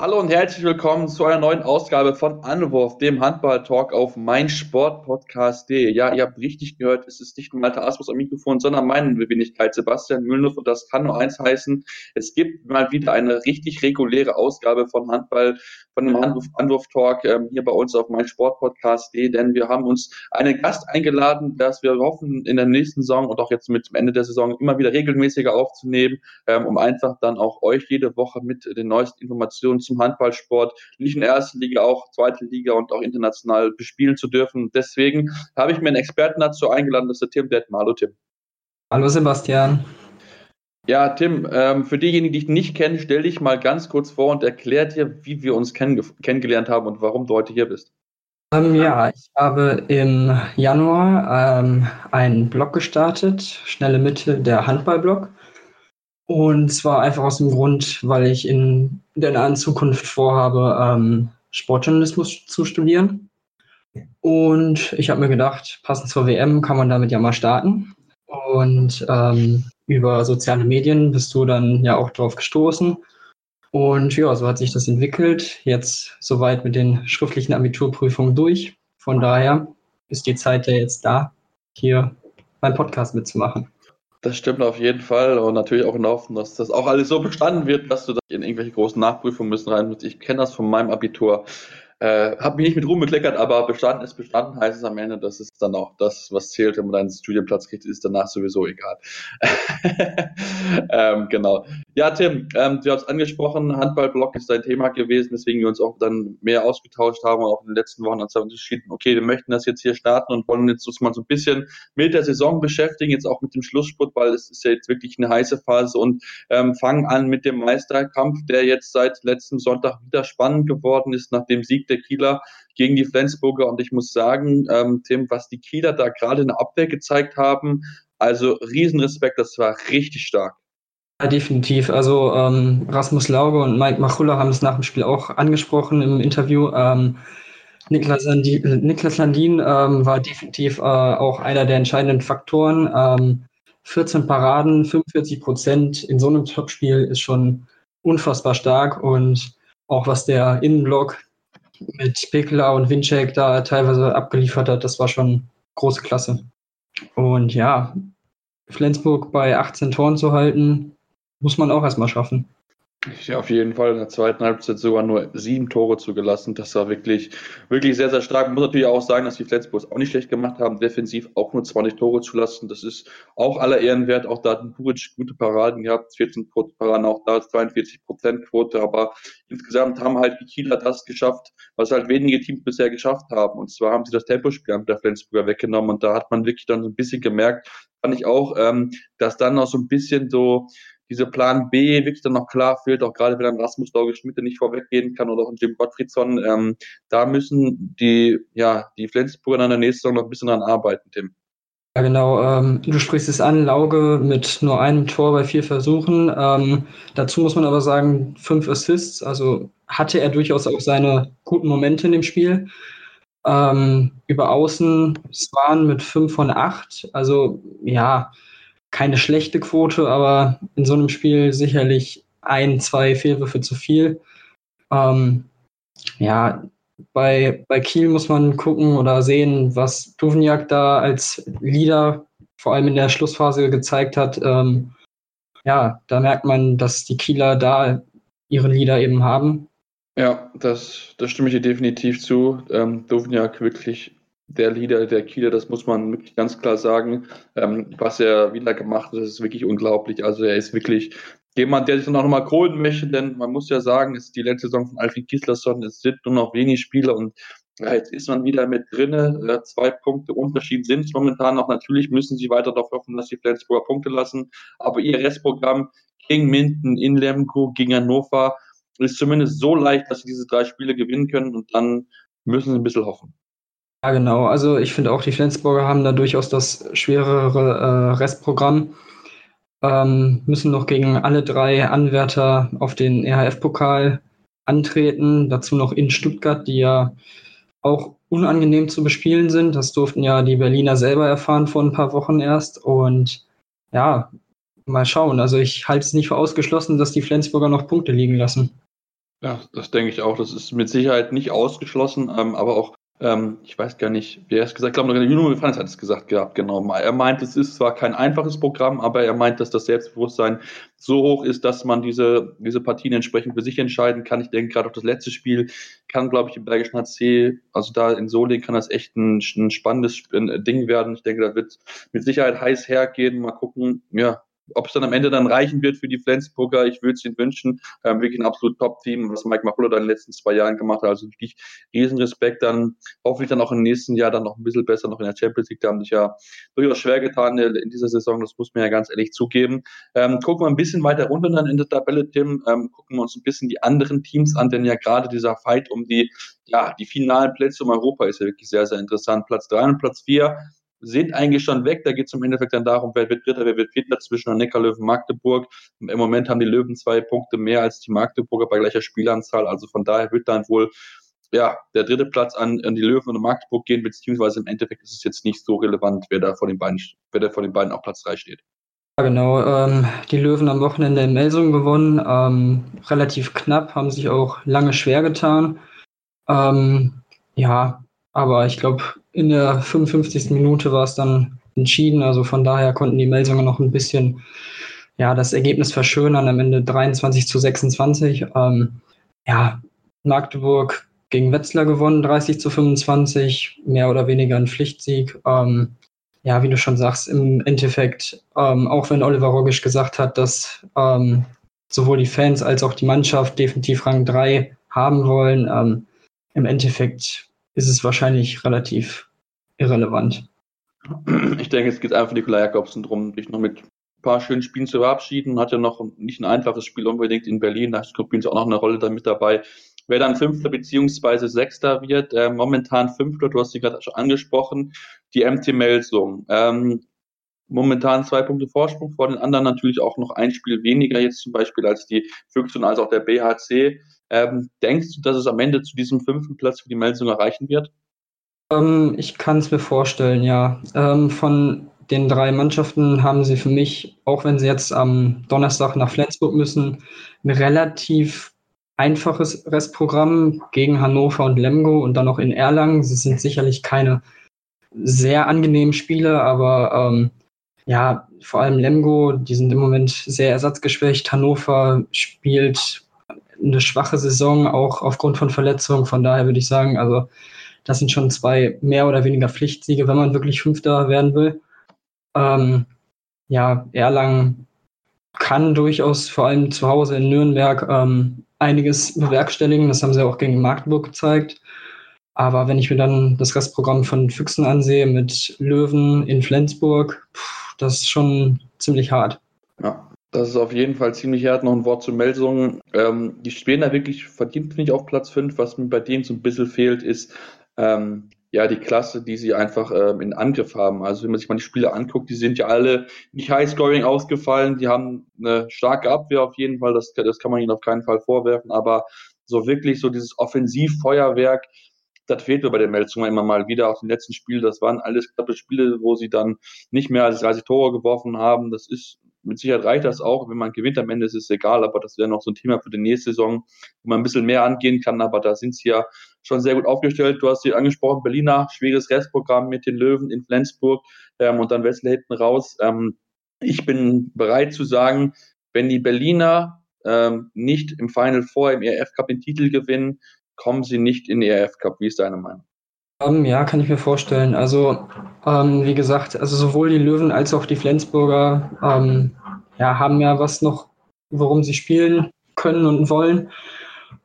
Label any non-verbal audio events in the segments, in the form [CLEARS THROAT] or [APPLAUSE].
Hallo und herzlich willkommen zu einer neuen Ausgabe von Anwurf, dem Handball-Talk auf meinsportpodcast.de. Ja, ihr habt richtig gehört, es ist nicht Malte Asmus am Mikrofon, sondern meine Wenigkeit Sebastian Mühlenhoff und das kann nur eins heißen. Es gibt mal wieder eine richtig reguläre Ausgabe von Handball, von dem Anwurf, Anwurf Talk ähm, hier bei uns auf meinsportpodcast.de, denn wir haben uns einen Gast eingeladen, dass wir hoffen, in der nächsten Saison und auch jetzt mit dem Ende der Saison immer wieder regelmäßiger aufzunehmen, ähm, um einfach dann auch euch jede Woche mit den neuesten Informationen zum Handballsport, nicht in der ersten Liga, auch zweite Liga und auch international bespielen zu dürfen. Deswegen habe ich mir einen Experten dazu eingeladen, das ist der Tim Detmar. Hallo Tim. Hallo Sebastian. Ja, Tim, ähm, für diejenigen, die dich nicht kennen, stell dich mal ganz kurz vor und erklär dir, wie wir uns kenn kennengelernt haben und warum du heute hier bist. Ähm, ja, ich habe im Januar ähm, einen Blog gestartet, Schnelle Mitte, der Handballblog. Und zwar einfach aus dem Grund, weil ich in der nahen Zukunft vorhabe, ähm, Sportjournalismus zu studieren. Und ich habe mir gedacht, passend zur WM kann man damit ja mal starten. Und ähm, über soziale Medien bist du dann ja auch drauf gestoßen. Und ja, so hat sich das entwickelt. Jetzt soweit mit den schriftlichen Abiturprüfungen durch. Von daher ist die Zeit ja jetzt da, hier beim Podcast mitzumachen. Das stimmt auf jeden Fall und natürlich auch in der Hoffnung, dass das auch alles so bestanden wird, dass du da in irgendwelche großen Nachprüfungen müssen rein musst. Ich kenne das von meinem Abitur. Äh, habe mich nicht mit Ruhm bekleckert, aber bestanden ist bestanden, heißt es am Ende, das ist dann auch das, was zählt, wenn man einen Studienplatz kriegt, ist danach sowieso egal. [LAUGHS] ähm, genau. Ja, Tim, ähm, du hast angesprochen, Handballblock ist dein Thema gewesen, weswegen wir uns auch dann mehr ausgetauscht haben und auch in den letzten Wochen uns entschieden, okay, wir möchten das jetzt hier starten und wollen jetzt uns mal so ein bisschen mit der Saison beschäftigen, jetzt auch mit dem Schlussspurt, weil es ist ja jetzt wirklich eine heiße Phase und ähm, fangen an mit dem Meisterkampf, der jetzt seit letztem Sonntag wieder spannend geworden ist, nach dem Sieg der Kieler gegen die Flensburger. Und ich muss sagen, ähm, Tim, was die Kieler da gerade in der Abwehr gezeigt haben, also Riesenrespekt, das war richtig stark. Ja, definitiv. Also ähm, Rasmus Lauge und Mike Machulla haben es nach dem Spiel auch angesprochen im Interview. Ähm, Niklas, Landin, Niklas Landin ähm, war definitiv äh, auch einer der entscheidenden Faktoren. 14 ähm, Paraden, 45 Prozent in so einem Topspiel ist schon unfassbar stark und auch was der Innenblock mit Pekla und Winczek da teilweise abgeliefert hat, das war schon große Klasse. Und ja, Flensburg bei 18 Toren zu halten, muss man auch erstmal schaffen. Ja, auf jeden Fall in der zweiten Halbzeit sogar nur sieben Tore zugelassen. Das war wirklich, wirklich sehr, sehr stark. Man muss natürlich auch sagen, dass die Flensburgs auch nicht schlecht gemacht haben. Defensiv auch nur 20 Tore zulassen. Das ist auch aller Ehren wert. Auch da hat Buric gute Paraden gehabt. 14 Paraden, auch da 42 Prozent Quote. Aber insgesamt haben halt die Kieler das geschafft, was halt wenige Teams bisher geschafft haben. Und zwar haben sie das Tempospiel mit der Flensburger weggenommen. Und da hat man wirklich dann so ein bisschen gemerkt, fand ich auch, ähm, dass dann noch so ein bisschen so diese Plan B wirklich dann noch klar fehlt, auch gerade wenn dann Rasmus Lauge-Schmidt nicht vorweggehen kann oder auch Jim Gottfriedson, ähm, da müssen die, ja, die Flensburger in der nächsten Saison noch ein bisschen dran arbeiten, Tim. Ja, genau. Ähm, du sprichst es an, Lauge mit nur einem Tor bei vier Versuchen. Ähm, dazu muss man aber sagen, fünf Assists. Also hatte er durchaus auch seine guten Momente in dem Spiel. Ähm, über Außen Swan mit fünf von acht. Also ja, keine schlechte Quote, aber in so einem Spiel sicherlich ein, zwei Fehlwürfe zu viel. Ähm, ja, bei, bei Kiel muss man gucken oder sehen, was Duvniak da als Leader vor allem in der Schlussphase gezeigt hat. Ähm, ja, da merkt man, dass die Kieler da ihre Leader eben haben. Ja, das, das stimme ich dir definitiv zu. Ähm, Duvniak wirklich der Leader der Kieler, das muss man wirklich ganz klar sagen. Ähm, was er wieder gemacht hat, ist wirklich unglaublich. Also er ist wirklich jemand, der sich dann auch nochmal kohlen möchte, denn man muss ja sagen, es ist die letzte Saison von Alfred Gislason, es sind nur noch wenige Spieler und ja, jetzt ist man wieder mit drinne. Zwei Punkte Unterschied sind es momentan noch. Natürlich müssen sie weiter darauf hoffen, dass die Flensburger Punkte lassen. Aber ihr Restprogramm gegen Minden, in Lemgo, gegen Hannover ist zumindest so leicht, dass sie diese drei Spiele gewinnen können und dann müssen sie ein bisschen hoffen. Ja, genau. Also ich finde auch, die Flensburger haben da durchaus das schwerere äh, Restprogramm. ähm, müssen noch gegen alle drei Anwärter auf den EHF-Pokal antreten. Dazu noch in Stuttgart, die ja auch unangenehm zu bespielen sind. Das durften ja die Berliner selber erfahren vor ein paar Wochen erst. Und ja, mal schauen. Also ich halte es nicht für ausgeschlossen, dass die Flensburger noch Punkte liegen lassen. Ja, das denke ich auch. Das ist mit Sicherheit nicht ausgeschlossen, ähm, aber auch ähm, ich weiß gar nicht, wer es gesagt hat, ich glaube, Juno Franz hat es gesagt gehabt, genau. Er meint, es ist zwar kein einfaches Programm, aber er meint, dass das Selbstbewusstsein so hoch ist, dass man diese, diese Partien entsprechend für sich entscheiden kann. Ich denke, gerade auch das letzte Spiel kann, glaube ich, im Bergischen HC, also da in Solingen kann das echt ein, ein spannendes Ding werden. Ich denke, da wird mit Sicherheit heiß hergehen. Mal gucken, ja, ob es dann am Ende dann reichen wird für die Flensburger, ich würde es ihnen wünschen. Ähm, wirklich ein absolut Top-Team, was Mike Machulla dann in den letzten zwei Jahren gemacht hat. Also wirklich Riesenrespekt. Dann hoffe ich dann auch im nächsten Jahr dann noch ein bisschen besser noch in der Champions League. Da haben sich ja durchaus schwer getan in dieser Saison. Das muss man ja ganz ehrlich zugeben. Ähm, gucken wir ein bisschen weiter runter dann in der Tabelle, Tim. Ähm, gucken wir uns ein bisschen die anderen Teams an, denn ja gerade dieser Fight um die, ja, die finalen Plätze um Europa ist ja wirklich sehr, sehr interessant. Platz drei und Platz vier sind eigentlich schon weg. Da geht es im Endeffekt dann darum, wer wird Dritter, wer wird Vierter zwischen Neckarlöwen und Magdeburg. Im Moment haben die Löwen zwei Punkte mehr als die Magdeburger bei gleicher Spielanzahl. Also von daher wird dann wohl ja, der dritte Platz an, an die Löwen und Magdeburg gehen, beziehungsweise im Endeffekt ist es jetzt nicht so relevant, wer da vor den beiden, wer da vor den beiden auf Platz drei steht. Ja, genau. Ähm, die Löwen am Wochenende in Melsung gewonnen. Ähm, relativ knapp, haben sich auch lange schwer getan. Ähm, ja, aber ich glaube, in der 55. Minute war es dann entschieden. Also von daher konnten die Melsunger noch ein bisschen ja, das Ergebnis verschönern. Am Ende 23 zu 26. Ähm, ja, Magdeburg gegen Wetzlar gewonnen, 30 zu 25, mehr oder weniger ein Pflichtsieg. Ähm, ja, wie du schon sagst, im Endeffekt, ähm, auch wenn Oliver Rogisch gesagt hat, dass ähm, sowohl die Fans als auch die Mannschaft definitiv Rang 3 haben wollen, ähm, im Endeffekt ist es wahrscheinlich relativ irrelevant. Ich denke, es geht einfach Nikolai Jakobsen darum, sich noch mit ein paar schönen Spielen zu verabschieden. Hat ja noch nicht ein einfaches Spiel unbedingt in Berlin. Da spielen sie auch noch eine Rolle damit dabei. Wer dann Fünfter beziehungsweise Sechster wird, äh, momentan Fünfter, du hast sie gerade schon angesprochen, die MT Melsung. Ähm, momentan zwei Punkte Vorsprung vor den anderen, natürlich auch noch ein Spiel weniger jetzt zum Beispiel als die Füchse und als auch der BHC. Ähm, denkst du, dass es am Ende zu diesem fünften Platz für die Melsung erreichen wird? Ähm, ich kann es mir vorstellen, ja. Ähm, von den drei Mannschaften haben sie für mich, auch wenn sie jetzt am Donnerstag nach Flensburg müssen, ein relativ einfaches Restprogramm gegen Hannover und Lemgo und dann noch in Erlangen. Sie sind sicherlich keine sehr angenehmen Spiele, aber ähm, ja, vor allem Lemgo, die sind im Moment sehr ersatzgeschwächt. Hannover spielt eine schwache Saison, auch aufgrund von Verletzungen. Von daher würde ich sagen, also das sind schon zwei mehr oder weniger Pflichtsiege, wenn man wirklich Fünfter werden will. Ähm, ja, Erlangen kann durchaus vor allem zu Hause in Nürnberg ähm, einiges bewerkstelligen. Das haben sie auch gegen Magdeburg gezeigt. Aber wenn ich mir dann das Restprogramm von Füchsen ansehe mit Löwen in Flensburg, pff, das ist schon ziemlich hart. Ja, das ist auf jeden Fall ziemlich hart. Noch ein Wort zur Meldung. Ähm, die spielen da wirklich verdient, finde ich, auf Platz 5. Was mir bei denen so ein bisschen fehlt, ist ähm, ja die Klasse, die sie einfach ähm, in Angriff haben. Also wenn man sich mal die Spiele anguckt, die sind ja alle nicht High-Scoring ausgefallen. Die haben eine starke Abwehr auf jeden Fall. Das, das kann man ihnen auf keinen Fall vorwerfen. Aber so wirklich so dieses Offensivfeuerwerk, das fehlt mir bei den Meldungen immer mal wieder. Auch den letzten Spiel, das waren alles knappe Spiele, wo sie dann nicht mehr als 30 Tore geworfen haben. Das ist mit Sicherheit reicht das auch. Wenn man gewinnt am Ende, ist es egal, aber das wäre noch so ein Thema für die nächste Saison, wo man ein bisschen mehr angehen kann. Aber da sind sie ja schon sehr gut aufgestellt. Du hast sie angesprochen, Berliner, schwieriges Restprogramm mit den Löwen in Flensburg ähm, und dann Wesley hinten raus. Ähm, ich bin bereit zu sagen, wenn die Berliner ähm, nicht im Final Four im ERF Cup den Titel gewinnen, kommen sie nicht in den ERF Cup. Wie ist deine Meinung? Um, ähm, ja, kann ich mir vorstellen. Also, ähm, wie gesagt, also sowohl die Löwen als auch die Flensburger ähm, ja, haben ja was noch, worum sie spielen können und wollen.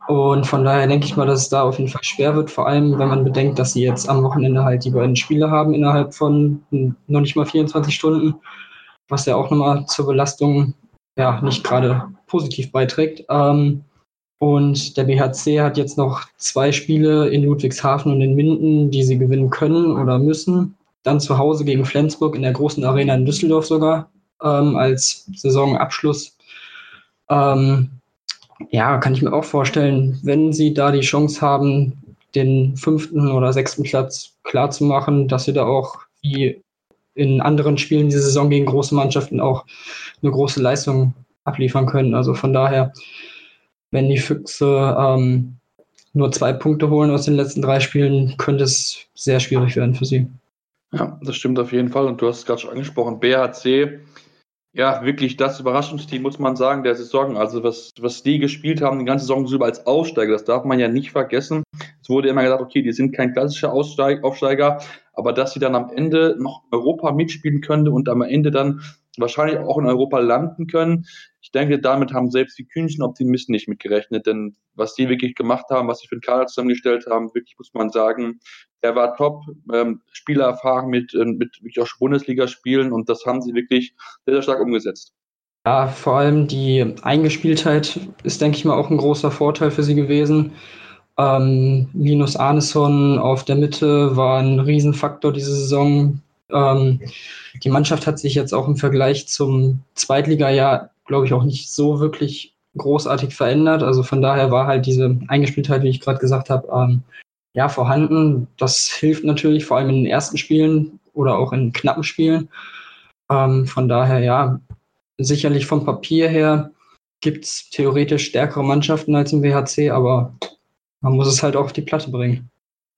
Und von daher denke ich mal, dass es da auf jeden Fall schwer wird, vor allem wenn man bedenkt, dass sie jetzt am Wochenende halt die beiden Spiele haben innerhalb von noch nicht mal 24 Stunden, was ja auch nochmal zur Belastung ja nicht gerade positiv beiträgt. Ähm, und der BHC hat jetzt noch zwei Spiele in Ludwigshafen und in Minden, die sie gewinnen können oder müssen. Dann zu Hause gegen Flensburg in der großen Arena in Düsseldorf sogar. ähm, als Saisonabschluss. Ähm, ja, kann ich mir auch vorstellen, wenn sie da die Chance haben, den fünften oder sechsten Platz klar zu machen, dass sie da auch wie in anderen Spielen diese Saison gegen große Mannschaften auch eine große Leistung abliefern können. Also von daher, wenn die Füchse ähm, nur zwei Punkte holen aus den letzten drei Spielen, könnte es sehr schwierig werden für sie. Ja, das stimmt auf jeden Fall. Und du hast es gerade schon angesprochen, BHC ja, wirklich das Überraschungsteam, muss man sagen, der Saison. Also was, was die gespielt haben, die ganze Saison sogar als Aussteiger, das darf man ja nicht vergessen. Es wurde immer gesagt, okay, die sind kein klassischer Aussteig, Aufsteiger, aber dass sie dann am Ende noch Europa mitspielen können und am Ende dann wahrscheinlich auch in Europa landen können. Ich denke, damit haben selbst die kühnsten Optimisten nicht mitgerechnet, denn was die wirklich gemacht haben, was sie für den Kader zusammengestellt haben, wirklich muss man sagen, der war top, ähm, Spielerfahrung mit, äh, mit wirklich auch Bundesligaspielen und das haben sie wirklich sehr, sehr stark umgesetzt. Ja, vor allem die Eingespieltheit ist, denke ich mal, auch ein großer Vorteil für sie gewesen. Ähm, Linus Arneson auf der Mitte war ein Riesenfaktor diese Saison. Ähm, die Mannschaft hat sich jetzt auch im Vergleich zum Zweitliga-Jahr, glaube ich, auch nicht so wirklich großartig verändert. Also von daher war halt diese Eingespieltheit, wie ich gerade gesagt habe, ähm, ja, vorhanden. Das hilft natürlich vor allem in den ersten Spielen oder auch in knappen Spielen. Ähm, von daher, ja, sicherlich vom Papier her gibt es theoretisch stärkere Mannschaften als im WHC, aber man muss es halt auch auf die Platte bringen.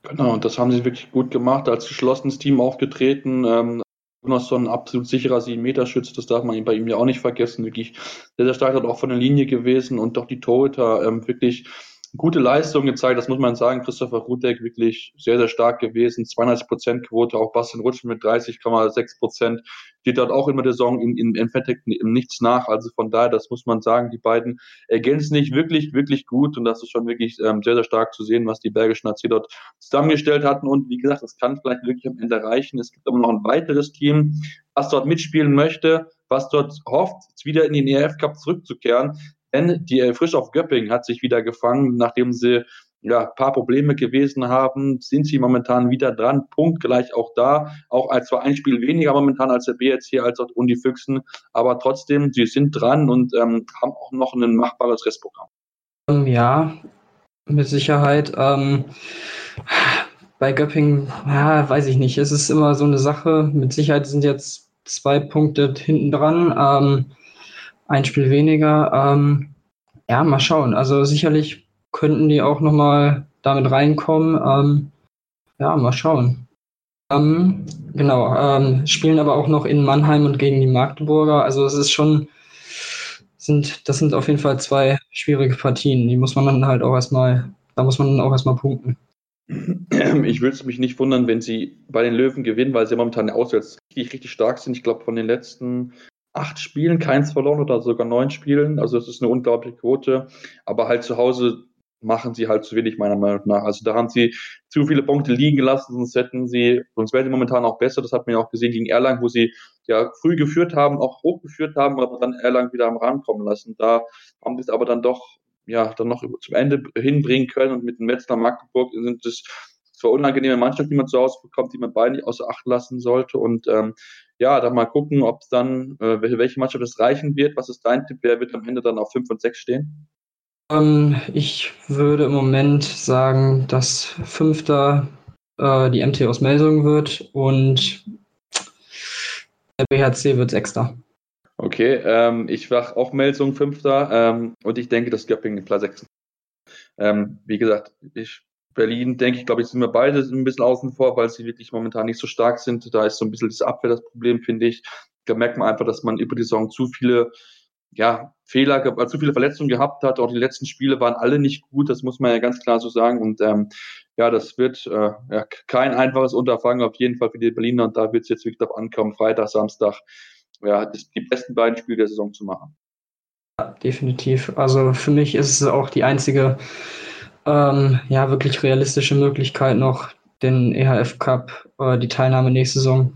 Genau, und das haben sie wirklich gut gemacht, als geschlossenes Team aufgetreten. Ähm, Ein absolut sicherer 7-Meter-Schütze, das darf man bei ihm ja auch nicht vergessen. Wirklich sehr, sehr stark hat auch von der Linie gewesen und doch die Torhüter ähm, wirklich gute Leistung gezeigt, das muss man sagen. Christopher Rudek wirklich sehr, sehr stark gewesen. 92% Quote, auch Bastian Rutschen mit 30,6 Prozent. Steht dort auch immer der Saison in, in, in Fettek nichts nach. Also von daher, das muss man sagen, die beiden ergänzen sich wirklich, wirklich gut. Und das ist schon wirklich ähm, sehr, sehr stark zu sehen, was die Bergischen AC dort zusammengestellt hatten. Und wie gesagt, das kann vielleicht wirklich am Ende reichen. Es gibt aber noch ein weiteres Team, was dort mitspielen möchte was dort hofft, wieder in den ERF Cup zurückzukehren. Denn die äh, Frisch auf Göpping hat sich wieder gefangen, nachdem sie ja, paar Probleme gewesen haben, sind sie momentan wieder dran, punktgleich auch da, auch als zwar ein Spiel weniger momentan als der BSC, als auch und die Füchsen, aber trotzdem, sie sind dran und ähm, haben auch noch ein machbares Restprogramm. Ähm, ja, mit Sicherheit. Ähm, bei Göpping, ja, weiß ich nicht, es ist immer so eine Sache, mit Sicherheit sind jetzt zwei Punkte hinten dran. Ähm, ein Spiel weniger. Ähm, ja, mal schauen. Also sicherlich könnten die auch nochmal damit reinkommen. Ähm, ja, mal schauen. Ähm, genau, ähm, spielen aber auch noch in Mannheim und gegen die Magdeburger. Also es ist schon, sind, das sind auf jeden Fall zwei schwierige Partien. Die muss man dann halt auch erstmal, da muss man dann auch erstmal punkten. Ich würde es mich nicht wundern, wenn sie bei den Löwen gewinnen, weil sie momentan auswärts richtig, richtig stark sind. Ich glaube, von den letzten acht Spielen keins verloren oder sogar neun Spielen. Also das ist eine unglaubliche Quote. Aber halt zu Hause machen sie halt zu wenig, meiner Meinung nach. Also da haben sie zu viele Punkte liegen gelassen, sonst hätten sie, sonst wären sie momentan auch besser. Das hat man ja auch gesehen gegen Erlangen, wo sie ja früh geführt haben, auch hoch geführt haben, aber dann Erlangen wieder am Rand kommen lassen. Da haben sie es aber dann doch, ja, dann noch zum Ende hinbringen können und mit dem Metzler Magdeburg sind es zwar unangenehme Mannschaft, die man zu Hause bekommt, die man beide nicht außer Acht lassen sollte und ähm, ja, dann mal gucken, ob es dann, äh, welche Mannschaft es reichen wird. Was ist dein Tipp? Wer wird am Ende dann auf 5 und 6 stehen? Ähm, ich würde im Moment sagen, dass Fünfter äh, die MT aus Melsungen wird und der BHC wird Sechster. Okay, ähm, ich wach auch Melsungen Fünfter ähm, und ich denke, dass Göppingen Platz 6. Ähm, wie gesagt, ich Berlin, denke ich, glaube ich, sind wir beide ein bisschen außen vor, weil sie wirklich momentan nicht so stark sind. Da ist so ein bisschen das Abwehr das Problem, finde ich. Da merkt man einfach, dass man über die Saison zu viele ja, Fehler, zu viele Verletzungen gehabt hat. Auch die letzten Spiele waren alle nicht gut, das muss man ja ganz klar so sagen. Und ähm, ja, das wird äh, ja, kein einfaches Unterfangen, auf jeden Fall für die Berliner. Und da wird es jetzt wirklich darauf ankommen, Freitag, Samstag, ja, die besten beiden Spiele der Saison zu machen. Ja, definitiv. Also für mich ist es auch die einzige ähm, ja, wirklich realistische Möglichkeit noch, den EHF Cup, äh, die Teilnahme nächste Saison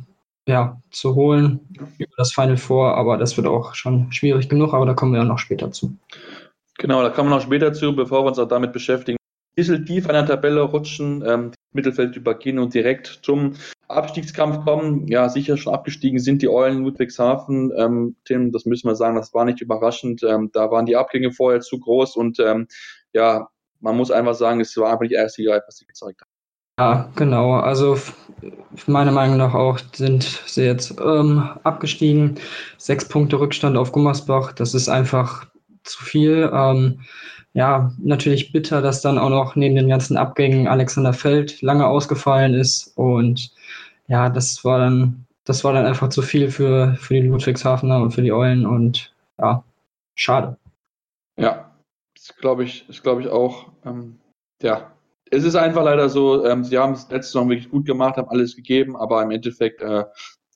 ja, zu holen über das Final Four, aber das wird auch schon schwierig genug, aber da kommen wir ja noch später zu. Genau, da kommen wir noch später zu, bevor wir uns auch damit beschäftigen, bisschen tief an der Tabelle rutschen, ähm, Mittelfeld übergehen und direkt zum Abstiegskampf kommen. Ja, sicher schon abgestiegen sind die Eulen Ludwigshafen. Ähm, Tim, das müssen wir sagen, das war nicht überraschend. Ähm, da waren die Abgänge vorher zu groß und ähm, ja, man muss einfach sagen, es war einfach die erste Liga, was sie gezeigt haben. Ja, genau. Also meiner Meinung nach auch sind sie jetzt ähm, abgestiegen. Sechs Punkte Rückstand auf Gummersbach. Das ist einfach zu viel. Ähm, ja, natürlich bitter, dass dann auch noch neben den ganzen Abgängen Alexander Feld lange ausgefallen ist. Und ja, das war dann, das war dann einfach zu viel für, für die Ludwigshafener und für die Eulen. Und ja, schade. Ja, das glaube ich, das glaube ich auch. Ähm, ja, es ist einfach leider so, ähm, sie haben es letzte Saison wirklich gut gemacht, haben alles gegeben, aber im Endeffekt äh,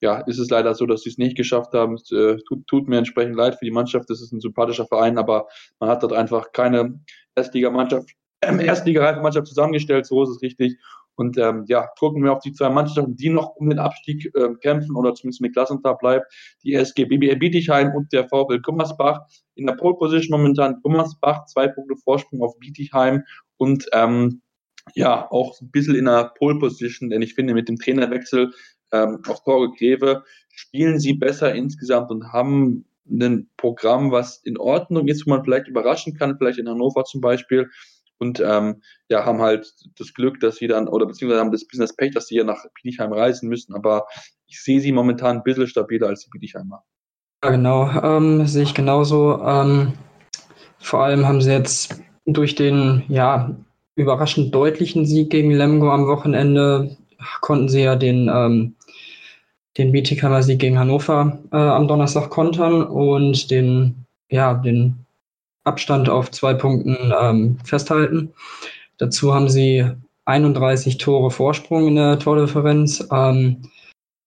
ja, ist es leider so, dass sie es nicht geschafft haben. Es äh, tut, tut, mir entsprechend leid für die Mannschaft. Das ist ein sympathischer Verein, aber man hat dort einfach keine Erstligamannschaft, [CLEARS THROAT] äh, Erstliga-Mannschaft zusammengestellt. So ist es richtig. Und ähm, ja, gucken wir auf die zwei Mannschaften, die noch um den Abstieg äh, kämpfen oder zumindest mit Klassentab bleibt. Die SG BBL Bietigheim und der VfL Gummersbach. In der Pole Position momentan Gummersbach, zwei Punkte Vorsprung auf Bietigheim und ähm, ja, auch ein bisschen in der Pole Position, denn ich finde, mit dem Trainerwechsel ähm, auf Torge Greve spielen sie besser insgesamt und haben ein Programm, was in Ordnung ist, wo man vielleicht überraschen kann, vielleicht in Hannover zum Beispiel. Und ähm, ja, haben halt das Glück, dass sie dann, oder beziehungsweise haben das Business Pech, dass sie hier nach Bietigheim reisen müssen. Aber ich sehe sie momentan ein bisschen stabiler als die Bietigheimer. Ja, genau, ähm, sehe ich genauso. Ähm, vor allem haben sie jetzt durch den ja, überraschend deutlichen Sieg gegen Lemgo am Wochenende konnten sie ja den, ähm, den Bietigheimer Sieg gegen Hannover äh, am Donnerstag kontern und den, ja, den Abstand auf zwei Punkten ähm, festhalten. Dazu haben sie 31 Tore Vorsprung in der Tordifferenz. Ähm,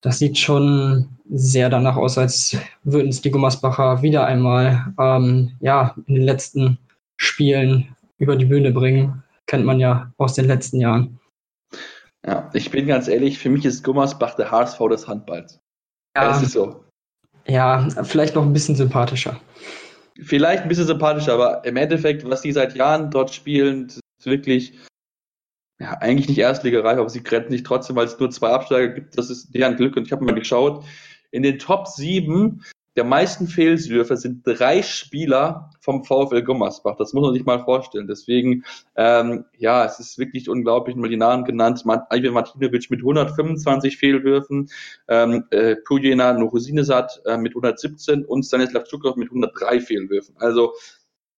das sieht schon sehr danach aus, als würden es die Gummersbacher wieder einmal ähm, ja, in den letzten Spielen über die Bühne bringen. Kennt man ja aus den letzten Jahren. Ja, ich bin ganz ehrlich, für mich ist Gummersbach der HSV des Handballs. Ja, das ist so. Ja, vielleicht noch ein bisschen sympathischer. Vielleicht ein bisschen sympathischer, aber im Endeffekt, was die seit Jahren dort spielen, ist wirklich ja, eigentlich nicht Erstligareif, aber sie grenzen sich trotzdem, weil es nur zwei Absteiger gibt. Das ist deren Glück. Und ich habe mal geschaut, in den Top 7 der meisten Fehlwürfe sind drei Spieler vom VfL Gummersbach. Das muss man sich mal vorstellen. Deswegen, ähm, ja, es ist wirklich unglaublich, mal die Namen genannt. Ivan Martinovic mit 125 Fehlwürfen, ähm, äh, Pujena Nurusinesat äh, mit 117 und Stanislav Zukov mit 103 Fehlwürfen. Also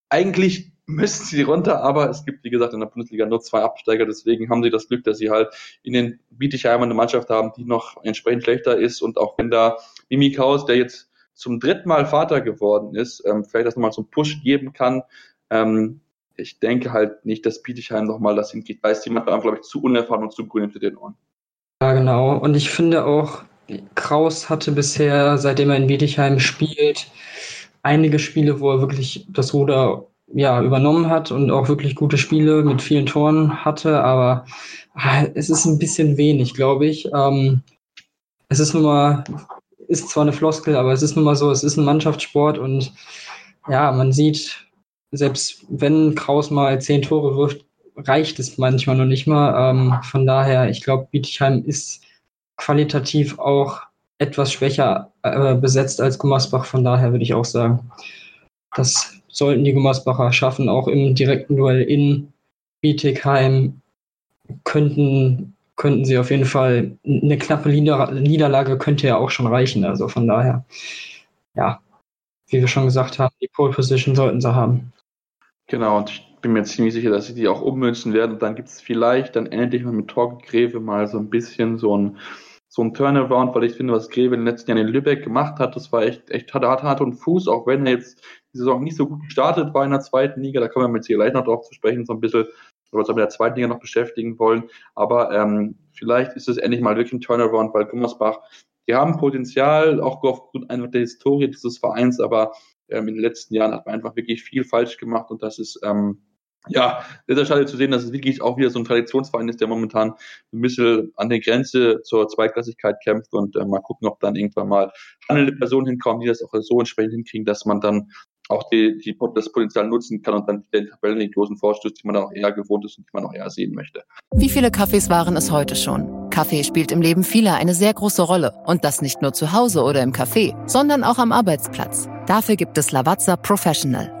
eigentlich müssten sie runter, aber es gibt, wie gesagt, in der Bundesliga nur zwei Absteiger, deswegen haben sie das Glück, dass sie halt in den Bietigheim eine Mannschaft haben, die noch entsprechend schlechter ist und auch wenn da Mimi Kaus, der jetzt zum dritten Mal Vater geworden ist, ähm, vielleicht das nochmal so einen Push geben kann. Ähm, ich denke halt nicht, dass Bietigheim nochmal das hingeht. Da ist jemand, glaube ich, zu unerfahren und zu grün hinter den Ohren. Ja, genau. Und ich finde auch, Kraus hatte bisher, seitdem er in Bietigheim spielt, einige Spiele, wo er wirklich das Ruder ja, übernommen hat und auch wirklich gute Spiele mit vielen Toren hatte, aber ah, es ist ein bisschen wenig, glaube ich. Ähm, es ist nun mal ist zwar eine Floskel, aber es ist nun mal so, es ist ein Mannschaftssport und ja, man sieht, selbst wenn Kraus mal zehn Tore wirft, reicht es manchmal noch nicht mal. Ähm, von daher, ich glaube, Bietigheim ist qualitativ auch etwas schwächer äh, besetzt als Gummersbach. Von daher würde ich auch sagen, das sollten die Gummersbacher schaffen, auch im direkten Duell in Bietigheim könnten könnten sie auf jeden Fall, eine knappe Nieder Niederlage könnte ja auch schon reichen. Also von daher, ja, wie wir schon gesagt haben, die Pole Position sollten sie haben. Genau, und ich bin mir ziemlich sicher, dass sie die auch ummünzen werden. Und dann gibt es vielleicht dann endlich mal mit Torge Greve mal so ein bisschen so ein, so ein Turnaround, weil ich finde, was Greve in den letzten Jahren in Lübeck gemacht hat, das war echt, echt hat, hat, hat und Fuß, auch wenn er jetzt die Saison nicht so gut gestartet war in der zweiten Liga, da kommen wir mit hier gleich noch drauf zu sprechen, so ein bisschen oder uns mit der zweiten Liga noch beschäftigen wollen. Aber ähm, vielleicht ist es endlich mal wirklich ein Turnaround, weil Gummersbach, die haben Potenzial, auch aufgrund einfach der Historie dieses Vereins, aber ähm, in den letzten Jahren hat man einfach wirklich viel falsch gemacht und das ist ähm, ja, sehr, schade zu sehen, dass es wirklich auch wieder so ein Traditionsverein ist, der momentan ein bisschen an der Grenze zur Zweitklassigkeit kämpft und äh, mal gucken, ob dann irgendwann mal handelnde Personen hinkommen, die das auch so entsprechend hinkriegen, dass man dann auch die, die, das Potenzial nutzen kann und dann den Tabellenliglosen vorstößt, die man dann auch eher gewohnt ist und die man auch eher sehen möchte. Wie viele Kaffees waren es heute schon? Kaffee spielt im Leben vieler eine sehr große Rolle. Und das nicht nur zu Hause oder im Café, sondern auch am Arbeitsplatz. Dafür gibt es Lavazza Professional.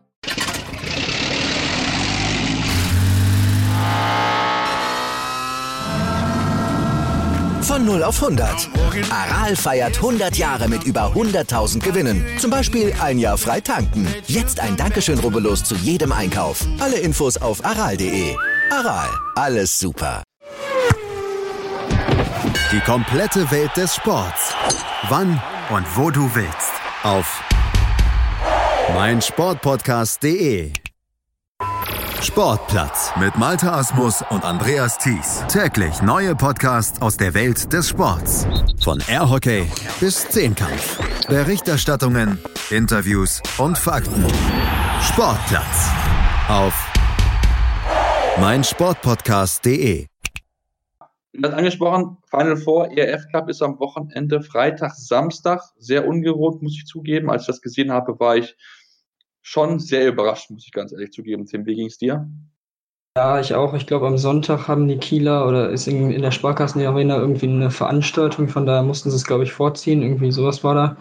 Von 0 auf 100. Aral feiert 100 Jahre mit über 100.000 Gewinnen. Zum Beispiel ein Jahr frei tanken. Jetzt ein Dankeschön, rubbellos zu jedem Einkauf. Alle Infos auf aral.de. Aral, alles super. Die komplette Welt des Sports. Wann und wo du willst. Auf meinsportpodcast.de. Sportplatz mit Malta Asmus und Andreas Thies. Täglich neue Podcasts aus der Welt des Sports. Von Airhockey bis Zehnkampf. Berichterstattungen, Interviews und Fakten. Sportplatz auf meinsportpodcast.de. Du hast angesprochen, Final Four ERF Cup ist am Wochenende Freitag, Samstag. Sehr ungewohnt, muss ich zugeben. Als ich das gesehen habe, war ich schon sehr überrascht, muss ich ganz ehrlich zugeben. Tim, wie ging es dir? Ja, ich auch. Ich glaube, am Sonntag haben die Kieler oder ist in, in der Sparkassen-Arena irgendwie eine Veranstaltung, von daher mussten sie es, glaube ich, vorziehen. Irgendwie sowas war da.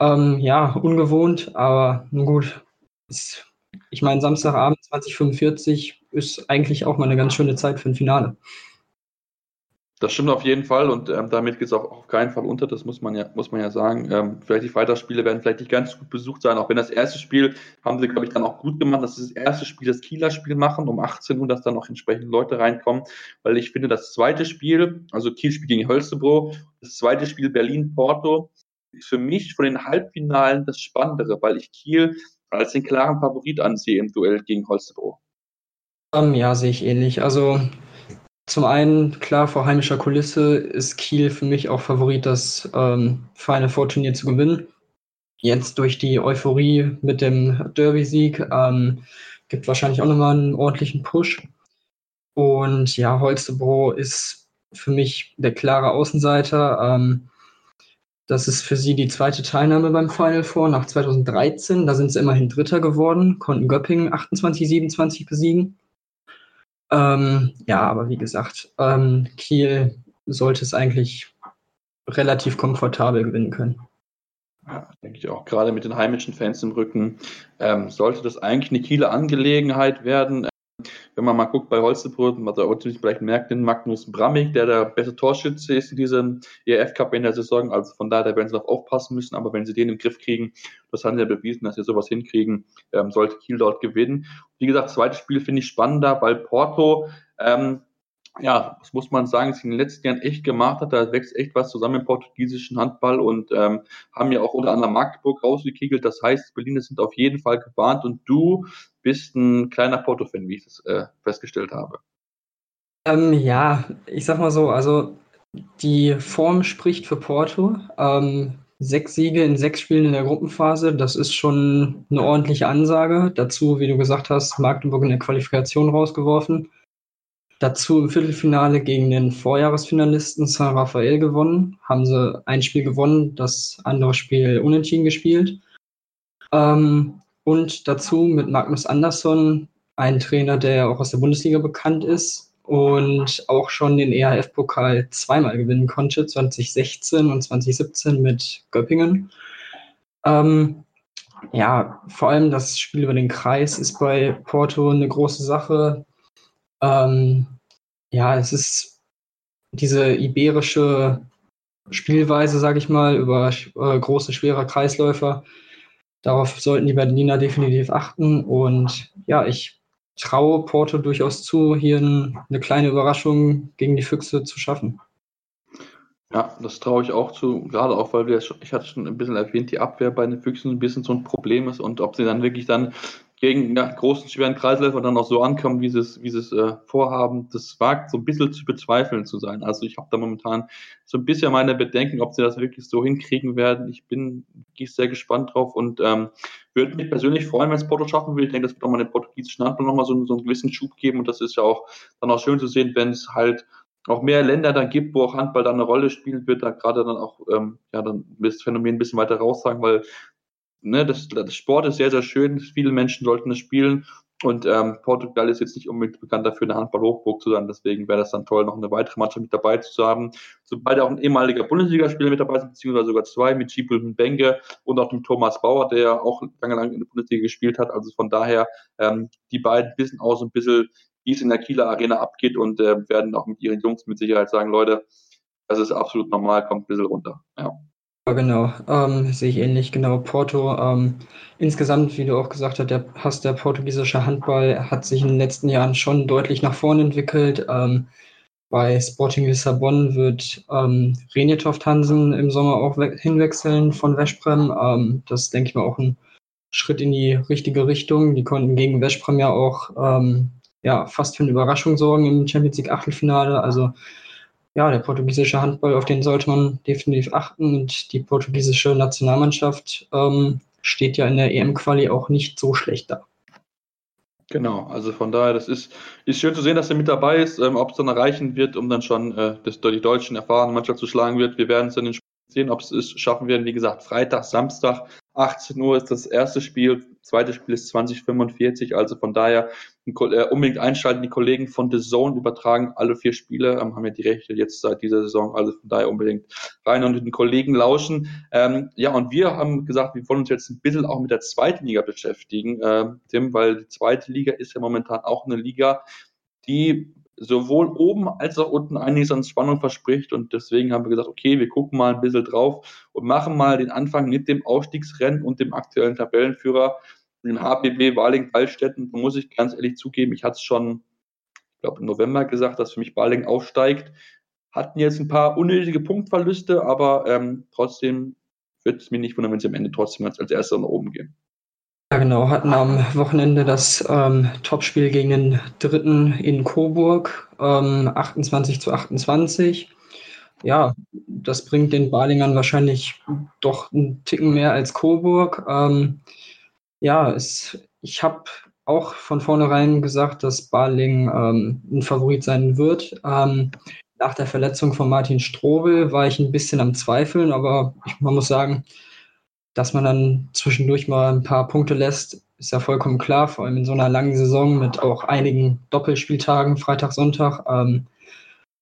Ähm, ja, ungewohnt, aber nun gut. Ist, ich meine, Samstagabend 2045 ist eigentlich auch mal eine ganz schöne Zeit für ein Finale. Das stimmt auf jeden Fall und ähm, damit geht es auch auf keinen Fall unter, das muss man ja, muss man ja sagen. Ähm, vielleicht die Freitagsspiele werden vielleicht nicht ganz gut besucht sein, auch wenn das erste Spiel haben sie, glaube ich, dann auch gut gemacht, dass sie das erste Spiel das Kieler Spiel machen, um 18 Uhr, dass dann auch entsprechend Leute reinkommen, weil ich finde, das zweite Spiel, also Kiel spielt gegen Holstebro, das zweite Spiel Berlin-Porto, ist für mich von den Halbfinalen das Spannendere, weil ich Kiel als den klaren Favorit ansehe im Duell gegen Holstebro. Ähm, ja, sehe ich ähnlich. Also zum einen, klar, vor heimischer Kulisse ist Kiel für mich auch Favorit, das ähm, Final Four Turnier zu gewinnen. Jetzt durch die Euphorie mit dem Derby-Sieg ähm, gibt wahrscheinlich auch nochmal einen ordentlichen Push. Und ja, Holstebro ist für mich der klare Außenseiter. Ähm, das ist für sie die zweite Teilnahme beim Final Four nach 2013. Da sind sie immerhin Dritter geworden, konnten Göppingen 28-27 besiegen. Ähm, ja, aber wie gesagt, ähm, Kiel sollte es eigentlich relativ komfortabel gewinnen können. Ja, denke ich auch. Gerade mit den heimischen Fans im Rücken ähm, sollte das eigentlich eine Kieler Angelegenheit werden wenn man mal guckt bei Holstebrot, man da vielleicht merkt den Magnus Brammig, der der beste Torschütze ist in diesem ERF Cup in der Saison. Also von daher, da werden sie darauf aufpassen müssen. Aber wenn sie den im Griff kriegen, das haben sie ja bewiesen, dass sie sowas hinkriegen, ähm, sollte Kiel dort gewinnen. Wie gesagt, zweites Spiel finde ich spannender, weil Porto ähm, ja, das muss man sagen, es in den letzten Jahren echt gemacht hat. Da wächst echt was zusammen im portugiesischen Handball und ähm, haben ja auch unter anderem Magdeburg rausgekegelt. Das heißt, Berliner sind auf jeden Fall gewarnt und du bist ein kleiner Porto-Fan, wie ich das äh, festgestellt habe. Ähm, ja, ich sag mal so, also die Form spricht für Porto. Ähm, sechs Siege in sechs Spielen in der Gruppenphase, das ist schon eine ordentliche Ansage. Dazu, wie du gesagt hast, Magdeburg in der Qualifikation rausgeworfen. Dazu im Viertelfinale gegen den Vorjahresfinalisten San Rafael gewonnen. Haben sie ein Spiel gewonnen, das andere Spiel unentschieden gespielt. Ähm, und dazu mit Magnus Andersson, ein Trainer, der auch aus der Bundesliga bekannt ist und auch schon den EHF-Pokal zweimal gewinnen konnte, 2016 und 2017 mit Göppingen. Ähm, ja, vor allem das Spiel über den Kreis ist bei Porto eine große Sache. Ähm, ja, es ist diese iberische Spielweise, sage ich mal, über äh, große, schwere Kreisläufer. Darauf sollten die Berliner definitiv achten. Und ja, ich traue Porto durchaus zu, hier ein, eine kleine Überraschung gegen die Füchse zu schaffen. Ja, das traue ich auch zu, gerade auch, weil wir, ich hatte schon ein bisschen erwähnt, die Abwehr bei den Füchsen ein bisschen so ein Problem ist und ob sie dann wirklich dann gegen ja, großen, schweren Kreisläufer dann auch so ankommen, wie sie es, wie sie es äh, vorhaben, das wagt so ein bisschen zu bezweifeln zu sein. Also ich habe da momentan so ein bisschen meine Bedenken, ob sie das wirklich so hinkriegen werden. Ich bin wirklich sehr gespannt drauf und ähm, würde mich persönlich freuen, wenn es Porto schaffen will. Ich denke, das wird auch mal den portugiesischen Handball nochmal so, so einen gewissen Schub geben und das ist ja auch dann auch schön zu sehen, wenn es halt auch mehr Länder dann gibt, wo auch Handball dann eine Rolle spielen wird, da gerade dann auch, ähm, ja, dann das Phänomen ein bisschen weiter raussagen, weil ne, das, das Sport ist sehr, sehr schön. Viele Menschen sollten es spielen. Und ähm, Portugal ist jetzt nicht unbedingt bekannt dafür, eine Handball-Hochburg zu sein. Deswegen wäre das dann toll, noch eine weitere Mannschaft mit dabei zu haben. Sobald auch ein ehemaliger Bundesligaspieler mit dabei ist, beziehungsweise sogar zwei, mit Schipul Benge und auch dem Thomas Bauer, der auch lange, lange in der Bundesliga gespielt hat. Also von daher, ähm, die beiden wissen auch so ein bisschen, wie es in der Kieler Arena abgeht und äh, werden auch mit ihren Jungs mit Sicherheit sagen, Leute, das ist absolut normal, kommt ein bisschen runter. Ja. Ja, genau, ähm, sehe ich ähnlich. Genau, Porto. Ähm, insgesamt, wie du auch gesagt hast, der, hast, der portugiesische Handball hat sich in den letzten Jahren schon deutlich nach vorne entwickelt. Ähm, bei Sporting Lissabon wird ähm, Renetoft Hansen im Sommer auch hinwechseln von Veszprem. Ähm, das ist, denke ich mal, auch ein Schritt in die richtige Richtung. Die konnten gegen Veszprem ja auch ähm, ja, fast für eine Überraschung sorgen im Champions League Achtelfinale. Also ja, der portugiesische Handball, auf den sollte man definitiv achten. Und die portugiesische Nationalmannschaft ähm, steht ja in der EM-Quali auch nicht so schlecht da. Genau, also von daher, das ist, ist schön zu sehen, dass er mit dabei ist. Ähm, ob es dann erreichen wird, um dann schon äh, das, die deutschen erfahrenen Mannschaft zu schlagen wird, wir werden es in den Spielen sehen, ob es schaffen werden. Wie gesagt, Freitag, Samstag 18 Uhr ist das erste Spiel, zweite Spiel ist 2045, also von daher äh, unbedingt einschalten. Die Kollegen von The Zone übertragen alle vier Spiele, ähm, haben ja die Rechte jetzt seit dieser Saison, also von daher unbedingt rein und den Kollegen lauschen. Ähm, ja, und wir haben gesagt, wir wollen uns jetzt ein bisschen auch mit der zweiten Liga beschäftigen, äh, Tim, weil die zweite Liga ist ja momentan auch eine Liga, die sowohl oben als auch unten einiges an Spannung verspricht. Und deswegen haben wir gesagt, okay, wir gucken mal ein bisschen drauf und machen mal den Anfang mit dem Aufstiegsrennen und dem aktuellen Tabellenführer, dem HPB Waling-Waldstätten. Muss ich ganz ehrlich zugeben, ich hatte es schon, ich glaube, im November gesagt, dass für mich Waling aufsteigt. Hatten jetzt ein paar unnötige Punktverluste, aber ähm, trotzdem wird es mir nicht wundern, wenn sie am Ende trotzdem als, als Erster nach oben gehen. Ja, genau, hatten am Wochenende das ähm, Topspiel gegen den Dritten in Coburg, ähm, 28 zu 28. Ja, das bringt den Balingern wahrscheinlich doch einen Ticken mehr als Coburg. Ähm, ja, es, ich habe auch von vornherein gesagt, dass Baling ähm, ein Favorit sein wird. Ähm, nach der Verletzung von Martin Strobel war ich ein bisschen am Zweifeln, aber ich, man muss sagen, dass man dann zwischendurch mal ein paar Punkte lässt, ist ja vollkommen klar, vor allem in so einer langen Saison mit auch einigen Doppelspieltagen, Freitag, Sonntag. Ähm,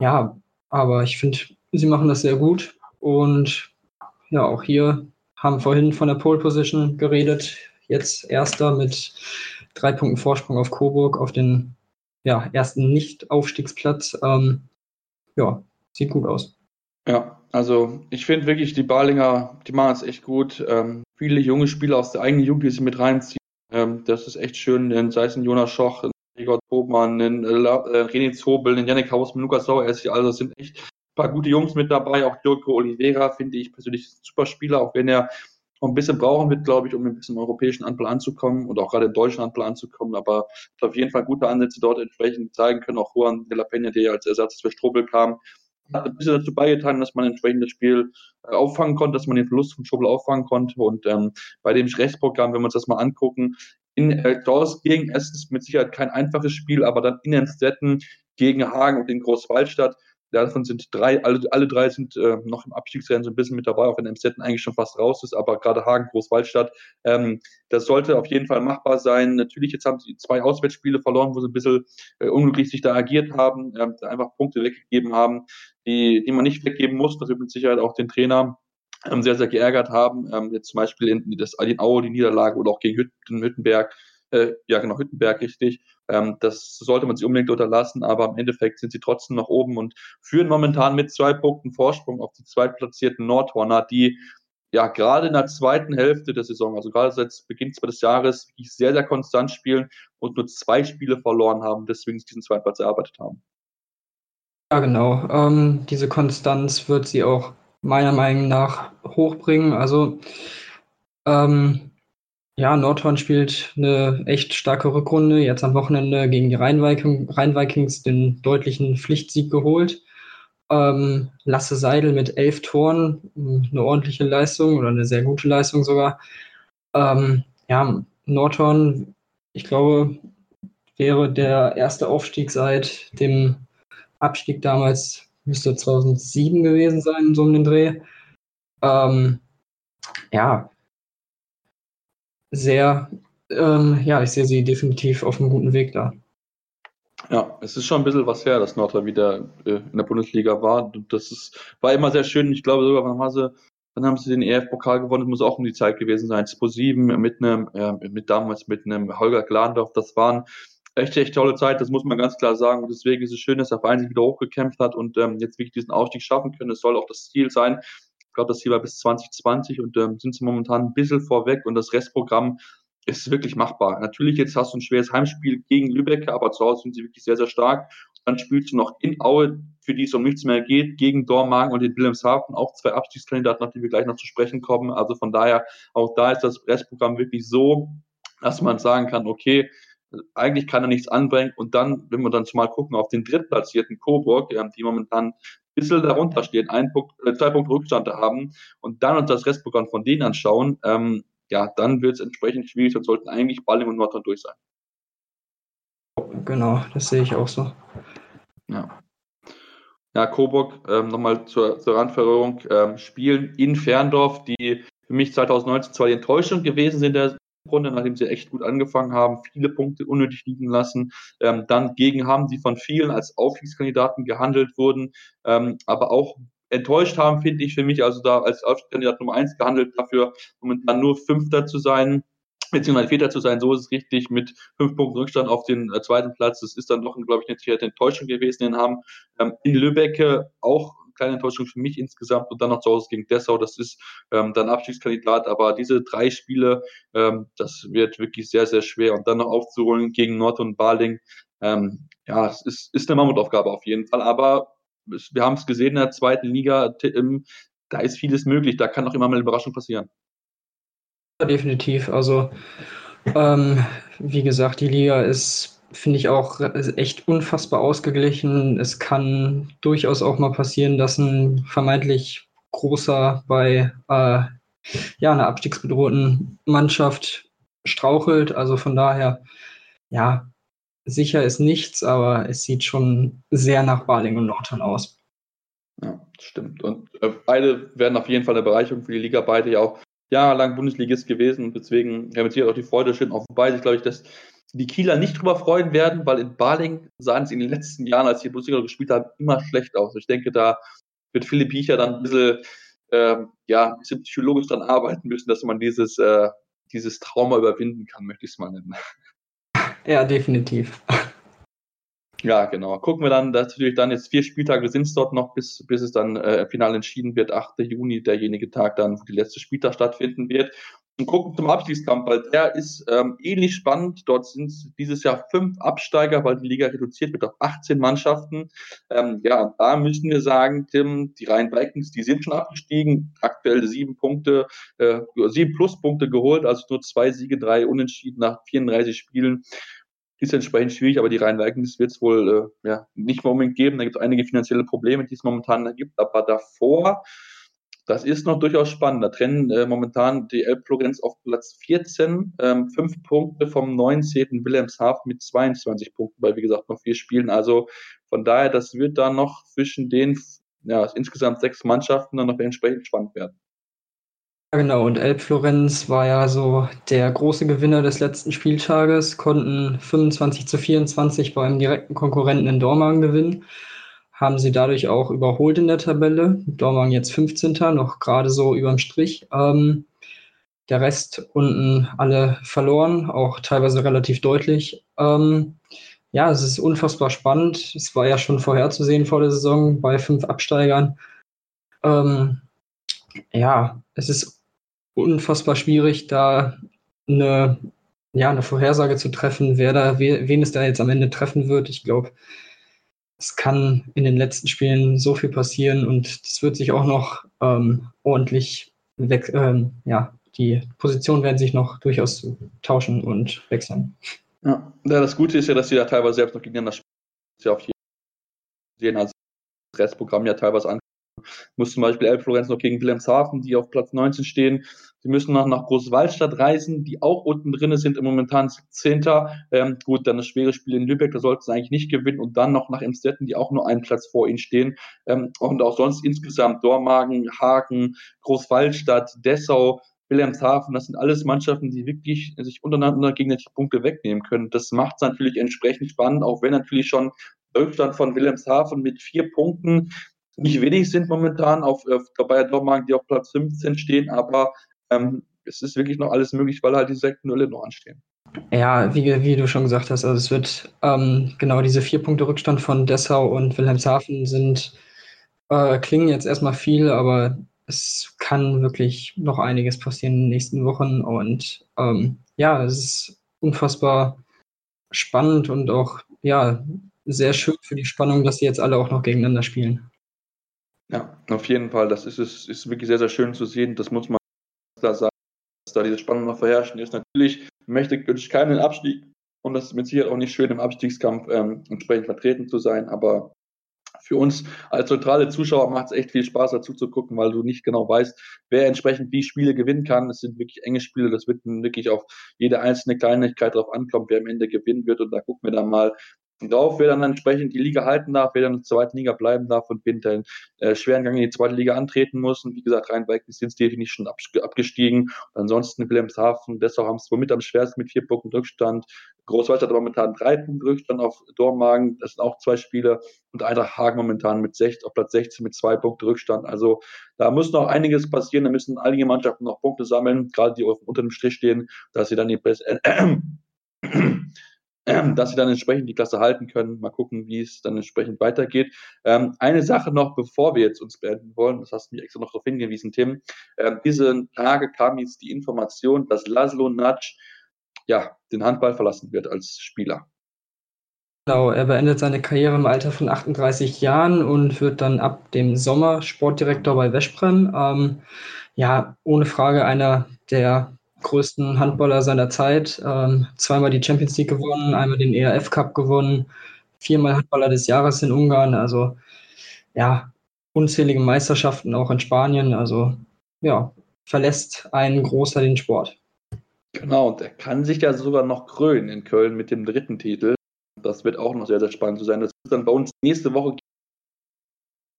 ja, aber ich finde, sie machen das sehr gut. Und ja, auch hier haben vorhin von der Pole Position geredet. Jetzt erster mit drei Punkten Vorsprung auf Coburg auf den ja, ersten Nicht-Aufstiegsplatz. Ähm, ja, sieht gut aus. Ja, also ich finde wirklich, die Balinger, die machen es echt gut. Ähm, viele junge Spieler aus der eigenen Jugend, die sie mit reinziehen. Ähm, das ist echt schön, denn sei es ein Jonas Schoch, ein Gregor Tobmann, ein äh, äh, René Zobel, ein Janik Hausmann, Lukas Sauer, also es sind echt ein paar gute Jungs mit dabei. Auch Jürgen Oliveira finde ich persönlich ein super Spieler, auch wenn er noch ein bisschen brauchen wird, glaube ich, um ein bisschen im europäischen Handball anzukommen oder auch gerade im deutschen Handball anzukommen. Aber auf jeden Fall gute Ansätze dort entsprechend zeigen können. Auch Juan de la Peña, der als Ersatz für Strobel kam, hat ein bisschen dazu beigetragen, dass man entsprechend das Spiel äh, auffangen konnte, dass man den Verlust von Schobel auffangen konnte. Und ähm, bei dem Rechtsprogramm, wenn wir uns das mal angucken, in äh, Dors gegen Essen ist mit Sicherheit kein einfaches Spiel, aber dann in den Städten gegen Hagen und in Großwaldstadt Davon sind drei, alle, alle drei sind äh, noch im Abstiegsrennen so ein bisschen mit dabei, auch wenn Emstetten eigentlich schon fast raus ist, aber gerade Hagen, Großwaldstadt, ähm, das sollte auf jeden Fall machbar sein. Natürlich, jetzt haben sie zwei Auswärtsspiele verloren, wo sie ein bisschen äh, unglücklich sich da agiert haben, äh, einfach Punkte weggegeben haben, die, die man nicht weggeben muss, was wir mit Sicherheit auch den Trainer ähm, sehr, sehr geärgert haben. Ähm, jetzt zum Beispiel in das Alin Aue, die Niederlage oder auch gegen Hütten, Hüttenberg, äh, ja genau, Hüttenberg richtig. Ähm, das sollte man sich unbedingt unterlassen, aber im Endeffekt sind sie trotzdem noch oben und führen momentan mit zwei Punkten Vorsprung auf die zweitplatzierten Nordhorner, die ja gerade in der zweiten Hälfte der Saison, also gerade seit Beginn des Jahres, sehr, sehr konstant spielen und nur zwei Spiele verloren haben, deswegen diesen zweiten Platz erarbeitet haben. Ja, genau. Ähm, diese Konstanz wird sie auch meiner Meinung nach hochbringen. Also ähm, Ja, Nordhorn spielt eine echt starke Rückrunde. Jetzt am Wochenende gegen die Rhein-Vikings den deutlichen Pflichtsieg geholt. Ähm, Lasse Seidel mit elf Toren, eine ordentliche Leistung oder eine sehr gute Leistung sogar. Ähm, ja, Nordhorn, ich glaube, wäre der erste Aufstieg seit dem Abstieg damals, müsste 2007 gewesen sein, so um den Dreh. Ähm, ja, sehr, ähm, ja, ich sehe sie definitiv auf einem guten Weg da. Ja, es ist schon ein bisschen was her, dass Nordrhein wieder äh, in der Bundesliga war. Das ist, war immer sehr schön. Ich glaube sogar, wann haben sie, dann haben sie den EF-Pokal gewonnen, das muss auch um die Zeit gewesen sein. 2007 mit einem, äh, mit damals mit einem Holger Glandorf. Das waren echt, echt tolle Zeit, das muss man ganz klar sagen. Und deswegen ist es schön, dass der Verein sich wieder hochgekämpft hat und ähm, jetzt wirklich diesen Aufstieg schaffen können. Das soll auch das Ziel sein. Ich glaube, das Ziel war bis 2020 und ähm, sind sie momentan ein bisschen vorweg und das Restprogramm ist wirklich machbar. Natürlich, jetzt hast du ein schweres Heimspiel gegen Lübeck, aber zu Hause sind sie wirklich sehr, sehr stark. Dann spielst du noch in Aue, für die es um nichts mehr geht, gegen Dormagen und den Wilhelmshaven, auch zwei Abstiegskandidaten, auf die wir gleich noch zu sprechen kommen. Also von daher, auch da ist das Restprogramm wirklich so, dass man sagen kann, okay, eigentlich kann er nichts anbringen. Und dann, wenn wir dann mal gucken auf den drittplatzierten Coburg, die momentan bisschen darunter stehen, ein Punkt, äh, zwei Punkte Rückstand haben und dann uns das Restprogramm von denen anschauen, ähm, ja, dann wird es entsprechend schwierig und sollten eigentlich Balling und Nordrhein durch sein. Genau, das sehe ich auch so. Ja. Ja, Coburg, ähm, nochmal zur, zur Randverrührung, ähm, spielen in Ferndorf, die für mich 2019 zwar die Enttäuschung gewesen sind der Runde, nachdem sie echt gut angefangen haben, viele Punkte unnötig liegen lassen. Ähm, dann gegen haben, die von vielen als Aufstiegskandidaten gehandelt wurden, ähm, aber auch enttäuscht haben, finde ich für mich, also da als Aufstiegskandidat Nummer eins gehandelt, dafür momentan nur Fünfter zu sein, beziehungsweise Vierter zu sein, so ist es richtig, mit fünf Punkten Rückstand auf den äh, zweiten Platz. Das ist dann doch, glaube ich, eine Enttäuschung gewesen, den haben. Ähm, in Lübeck auch kleine Enttäuschung für mich insgesamt und dann noch zu Hause gegen Dessau. Das ist ähm, dann Abstiegskandidat, aber diese drei Spiele, ähm, das wird wirklich sehr, sehr schwer und dann noch aufzuholen gegen Nord und Baling. Ähm, ja, es ist, ist eine Mammutaufgabe auf jeden Fall, aber wir haben es gesehen in der zweiten Liga, da ist vieles möglich, da kann auch immer mal eine Überraschung passieren. Definitiv. Also, ähm, wie gesagt, die Liga ist finde ich auch echt unfassbar ausgeglichen. Es kann durchaus auch mal passieren, dass ein vermeintlich großer bei äh, ja, einer abstiegsbedrohten Mannschaft strauchelt. Also von daher, ja, sicher ist nichts, aber es sieht schon sehr nach Baling und Nordhorn aus. Ja, stimmt. Und äh, beide werden auf jeden Fall eine Bereicherung für die Liga, beide ja auch jahrelang Bundesligist gewesen. Deswegen haben wir auch die Freude schön auf beide. Ich glaube, dass die Kieler nicht drüber freuen werden, weil in Baling sahen sie in den letzten Jahren, als sie Bundesliga gespielt haben, immer schlecht aus. Ich denke, da wird Philipp Biecher dann ein bisschen, äh, ja, ein bisschen psychologisch dran arbeiten müssen, dass man dieses, äh, dieses Trauma überwinden kann, möchte ich es mal nennen. Ja, definitiv. Ja, genau. Gucken wir dann, dass natürlich dann jetzt vier Spieltage sind es dort noch, bis, bis es dann äh, final entschieden wird. 8. Juni, derjenige Tag dann, wo die letzte Spieltag stattfinden wird und gucken zum Abstiegskampf, weil der ist ähm, ähnlich spannend. Dort sind dieses Jahr fünf Absteiger, weil die Liga reduziert wird auf 18 Mannschaften. Ähm, ja, da müssen wir sagen, Tim, die Rhein Vikings, die sind schon abgestiegen, aktuell sieben Punkte, äh, sieben Pluspunkte geholt, also nur zwei Siege, drei Unentschieden nach 34 Spielen. Ist entsprechend schwierig, aber die Rhein Vikings wird es wohl äh, ja, nicht mehr unbedingt geben. Da gibt es einige finanzielle Probleme, die es momentan gibt. Aber davor das ist noch durchaus spannend. Da trennen äh, momentan die Elbflorenz auf Platz 14, ähm, fünf Punkte vom 19. Wilhelmshaven mit 22 Punkten, weil wie gesagt noch vier Spielen. Also von daher, das wird dann noch zwischen den ja, insgesamt sechs Mannschaften dann noch entsprechend spannend werden. Genau, und Elbflorenz war ja so der große Gewinner des letzten Spieltages, konnten 25 zu 24 beim direkten Konkurrenten in Dormagen gewinnen haben sie dadurch auch überholt in der Tabelle. Dormagen jetzt 15. noch gerade so überm Strich. Ähm, der Rest unten alle verloren, auch teilweise relativ deutlich. Ähm, ja, es ist unfassbar spannend. Es war ja schon vorherzusehen vor der Saison bei fünf Absteigern. Ähm, ja, es ist unfassbar schwierig, da eine, ja, eine Vorhersage zu treffen, wer da, wen es da jetzt am Ende treffen wird. Ich glaube, es kann in den letzten Spielen so viel passieren und das wird sich auch noch ähm, ordentlich weg, ähm, ja, die Positionen werden sich noch durchaus tauschen und wechseln. Ja, das Gute ist ja, dass sie da teilweise selbst noch gegeneinander spielen. Ja auf jeden sehen, also das Restprogramm ja teilweise an. Muss zum Beispiel Elf Florenz noch gegen Wilhelmshaven, die auf Platz 19 stehen. Sie müssen noch nach Großwaldstadt reisen, die auch unten drin sind, im momentan 17. Ähm, gut, dann das schwere Spiel in Lübeck, da sollten sie eigentlich nicht gewinnen. Und dann noch nach Emstetten, die auch nur einen Platz vor ihnen stehen. Ähm, und auch sonst insgesamt Dormagen, Hagen, Großwaldstadt, Dessau, Wilhelmshaven, das sind alles Mannschaften, die wirklich sich untereinander gegenseitig Punkte wegnehmen können. Das macht es natürlich entsprechend spannend, auch wenn natürlich schon Rückstand von Wilhelmshaven mit vier Punkten nicht wenig sind momentan auf, auf der Bayer Dormagen, die auf Platz 15 stehen, aber ähm, es ist wirklich noch alles möglich, weil halt die Sektenduelle noch anstehen. Ja, wie, wie du schon gesagt hast, also es wird ähm, genau diese vier Punkte Rückstand von Dessau und Wilhelmshaven sind, äh, klingen jetzt erstmal viel, aber es kann wirklich noch einiges passieren in den nächsten Wochen und ähm, ja, es ist unfassbar spannend und auch ja sehr schön für die Spannung, dass sie jetzt alle auch noch gegeneinander spielen. Ja, auf jeden Fall. Das ist, ist, ist wirklich sehr, sehr schön zu sehen. Das muss man klar sagen, dass da diese Spannung noch verherrschen ist. Natürlich möchte ich keinen Abstieg und das ist mit Sicherheit auch nicht schön, im Abstiegskampf ähm, entsprechend vertreten zu sein, aber für uns als neutrale Zuschauer macht es echt viel Spaß dazu zu gucken, weil du nicht genau weißt, wer entsprechend die Spiele gewinnen kann. Es sind wirklich enge Spiele, das wird wirklich auf jede einzelne Kleinigkeit drauf ankommen, wer am Ende gewinnen wird. Und da gucken wir dann mal, drauf, wer dann entsprechend die Liga halten darf, wer dann in der zweiten Liga bleiben darf und wen den äh, schweren Gang in die zweite Liga antreten muss. Und wie gesagt, Rhein-Beck ist jetzt definitiv schon abgestiegen. Und ansonsten Wilhelmshaven, deshalb haben es womit am schwersten mit vier Punkten Rückstand. Großwald hat momentan drei Punkte Rückstand auf Dormagen, das sind auch zwei Spiele. Und Eintracht Hagen momentan mit sech, auf Platz 16 mit zwei Punkten Rückstand. Also da muss noch einiges passieren, da müssen einige Mannschaften noch Punkte sammeln, gerade die unter dem Strich stehen, dass sie dann die [CLEARS THROAT] äh, dass sie dann entsprechend die Klasse halten können. Mal gucken, wie es dann entsprechend weitergeht. Ähm, eine Sache noch, bevor wir jetzt uns beenden wollen, das hast du mir extra noch darauf hingewiesen, Tim. Ähm, diese Tage kam jetzt die Information, dass Laszlo Natsch ja, den Handball verlassen wird als Spieler. Genau, er beendet seine Karriere im Alter von 38 Jahren und wird dann ab dem Sommer Sportdirektor bei Veszprem. Ähm, ja, ohne Frage einer der größten Handballer seiner Zeit. Ähm, zweimal die Champions League gewonnen, einmal den ERF Cup gewonnen, viermal Handballer des Jahres in Ungarn. Also ja, unzählige Meisterschaften auch in Spanien. Also ja, verlässt ein großer den Sport. Genau, und er kann sich ja sogar noch krönen in Köln mit dem dritten Titel. Das wird auch noch sehr, sehr spannend zu sein. Das ist dann bei uns nächste Woche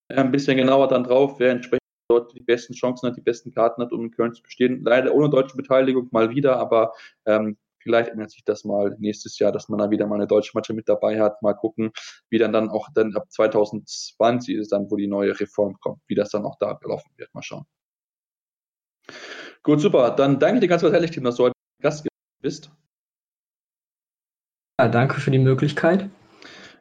ein bisschen genauer dann drauf, wer entsprechend dort die besten Chancen hat, die besten Karten hat, um in Köln zu bestehen. Leider ohne deutsche Beteiligung mal wieder, aber ähm, vielleicht ändert sich das mal nächstes Jahr, dass man da wieder mal eine deutsche Mannschaft mit dabei hat. Mal gucken, wie dann dann auch dann ab 2020 ist dann, wo die neue Reform kommt, wie das dann auch da gelaufen wird. Mal schauen. Gut, super. Dann danke dir ganz, ganz herzlich, Tim, dass du heute Gast bist. Ja, danke für die Möglichkeit.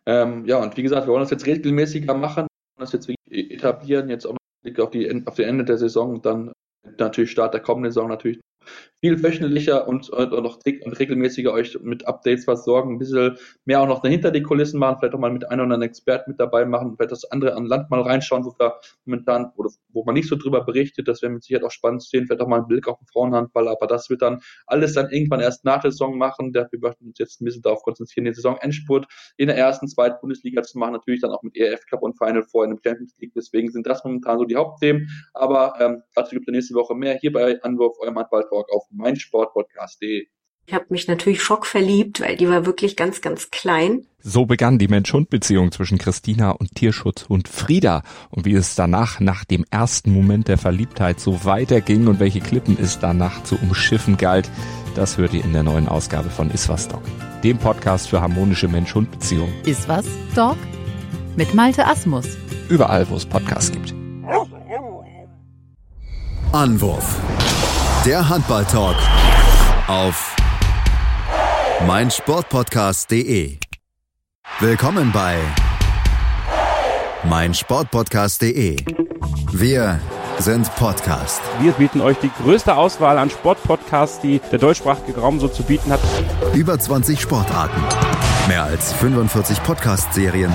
Ähm, ja, und wie gesagt, wir wollen das jetzt regelmäßiger machen, das jetzt etablieren, jetzt auch noch auf, die, auf den Ende der Saison dann natürlich Start der kommenden Saison natürlich viel wöchentlicher und, und, und noch regelmäßiger euch mit Updates versorgen, ein bisschen mehr auch noch dahinter die Kulissen machen, vielleicht auch mal mit einem oder anderen Experten mit dabei machen, vielleicht das andere an Land mal reinschauen, wo wir momentan, oder wo man nicht so drüber berichtet, das wäre mit Sicherheit auch spannend zu sehen, vielleicht auch mal einen Blick auf den Frauenhandball, aber das wird dann alles dann irgendwann erst nach der Saison machen, dafür möchten wir uns jetzt ein bisschen darauf konzentrieren, den Saison-Endspurt in der ersten, zweiten Bundesliga zu machen, natürlich dann auch mit ERF Cup und Final Four in der Champions League, deswegen sind das momentan so die Hauptthemen, aber ähm, dazu gibt es nächste Woche mehr hier bei Anwurf, eurem Handball-Talk auf meinsportpodcast.de. Ich habe mich natürlich schockverliebt, weil die war wirklich ganz, ganz klein. So begann die Mensch-Hund-Beziehung zwischen Christina und Tierschutzhund Frieda. Und wie es danach, nach dem ersten Moment der Verliebtheit, so weiterging und welche Klippen es danach zu umschiffen galt, das hört ihr in der neuen Ausgabe von Iswas Dog, dem Podcast für harmonische Mensch-Hund-Beziehungen. Iswas Dog? Mit Malte Asmus. Überall, wo es Podcasts gibt. Anwurf. Der Handball-Talk auf meinsportpodcast.de. Willkommen bei meinsportpodcast.de. Wir sind Podcast. Wir bieten euch die größte Auswahl an Sportpodcasts, die der deutschsprachige Raum so zu bieten hat. Über 20 Sportarten, mehr als 45 Podcast-Serien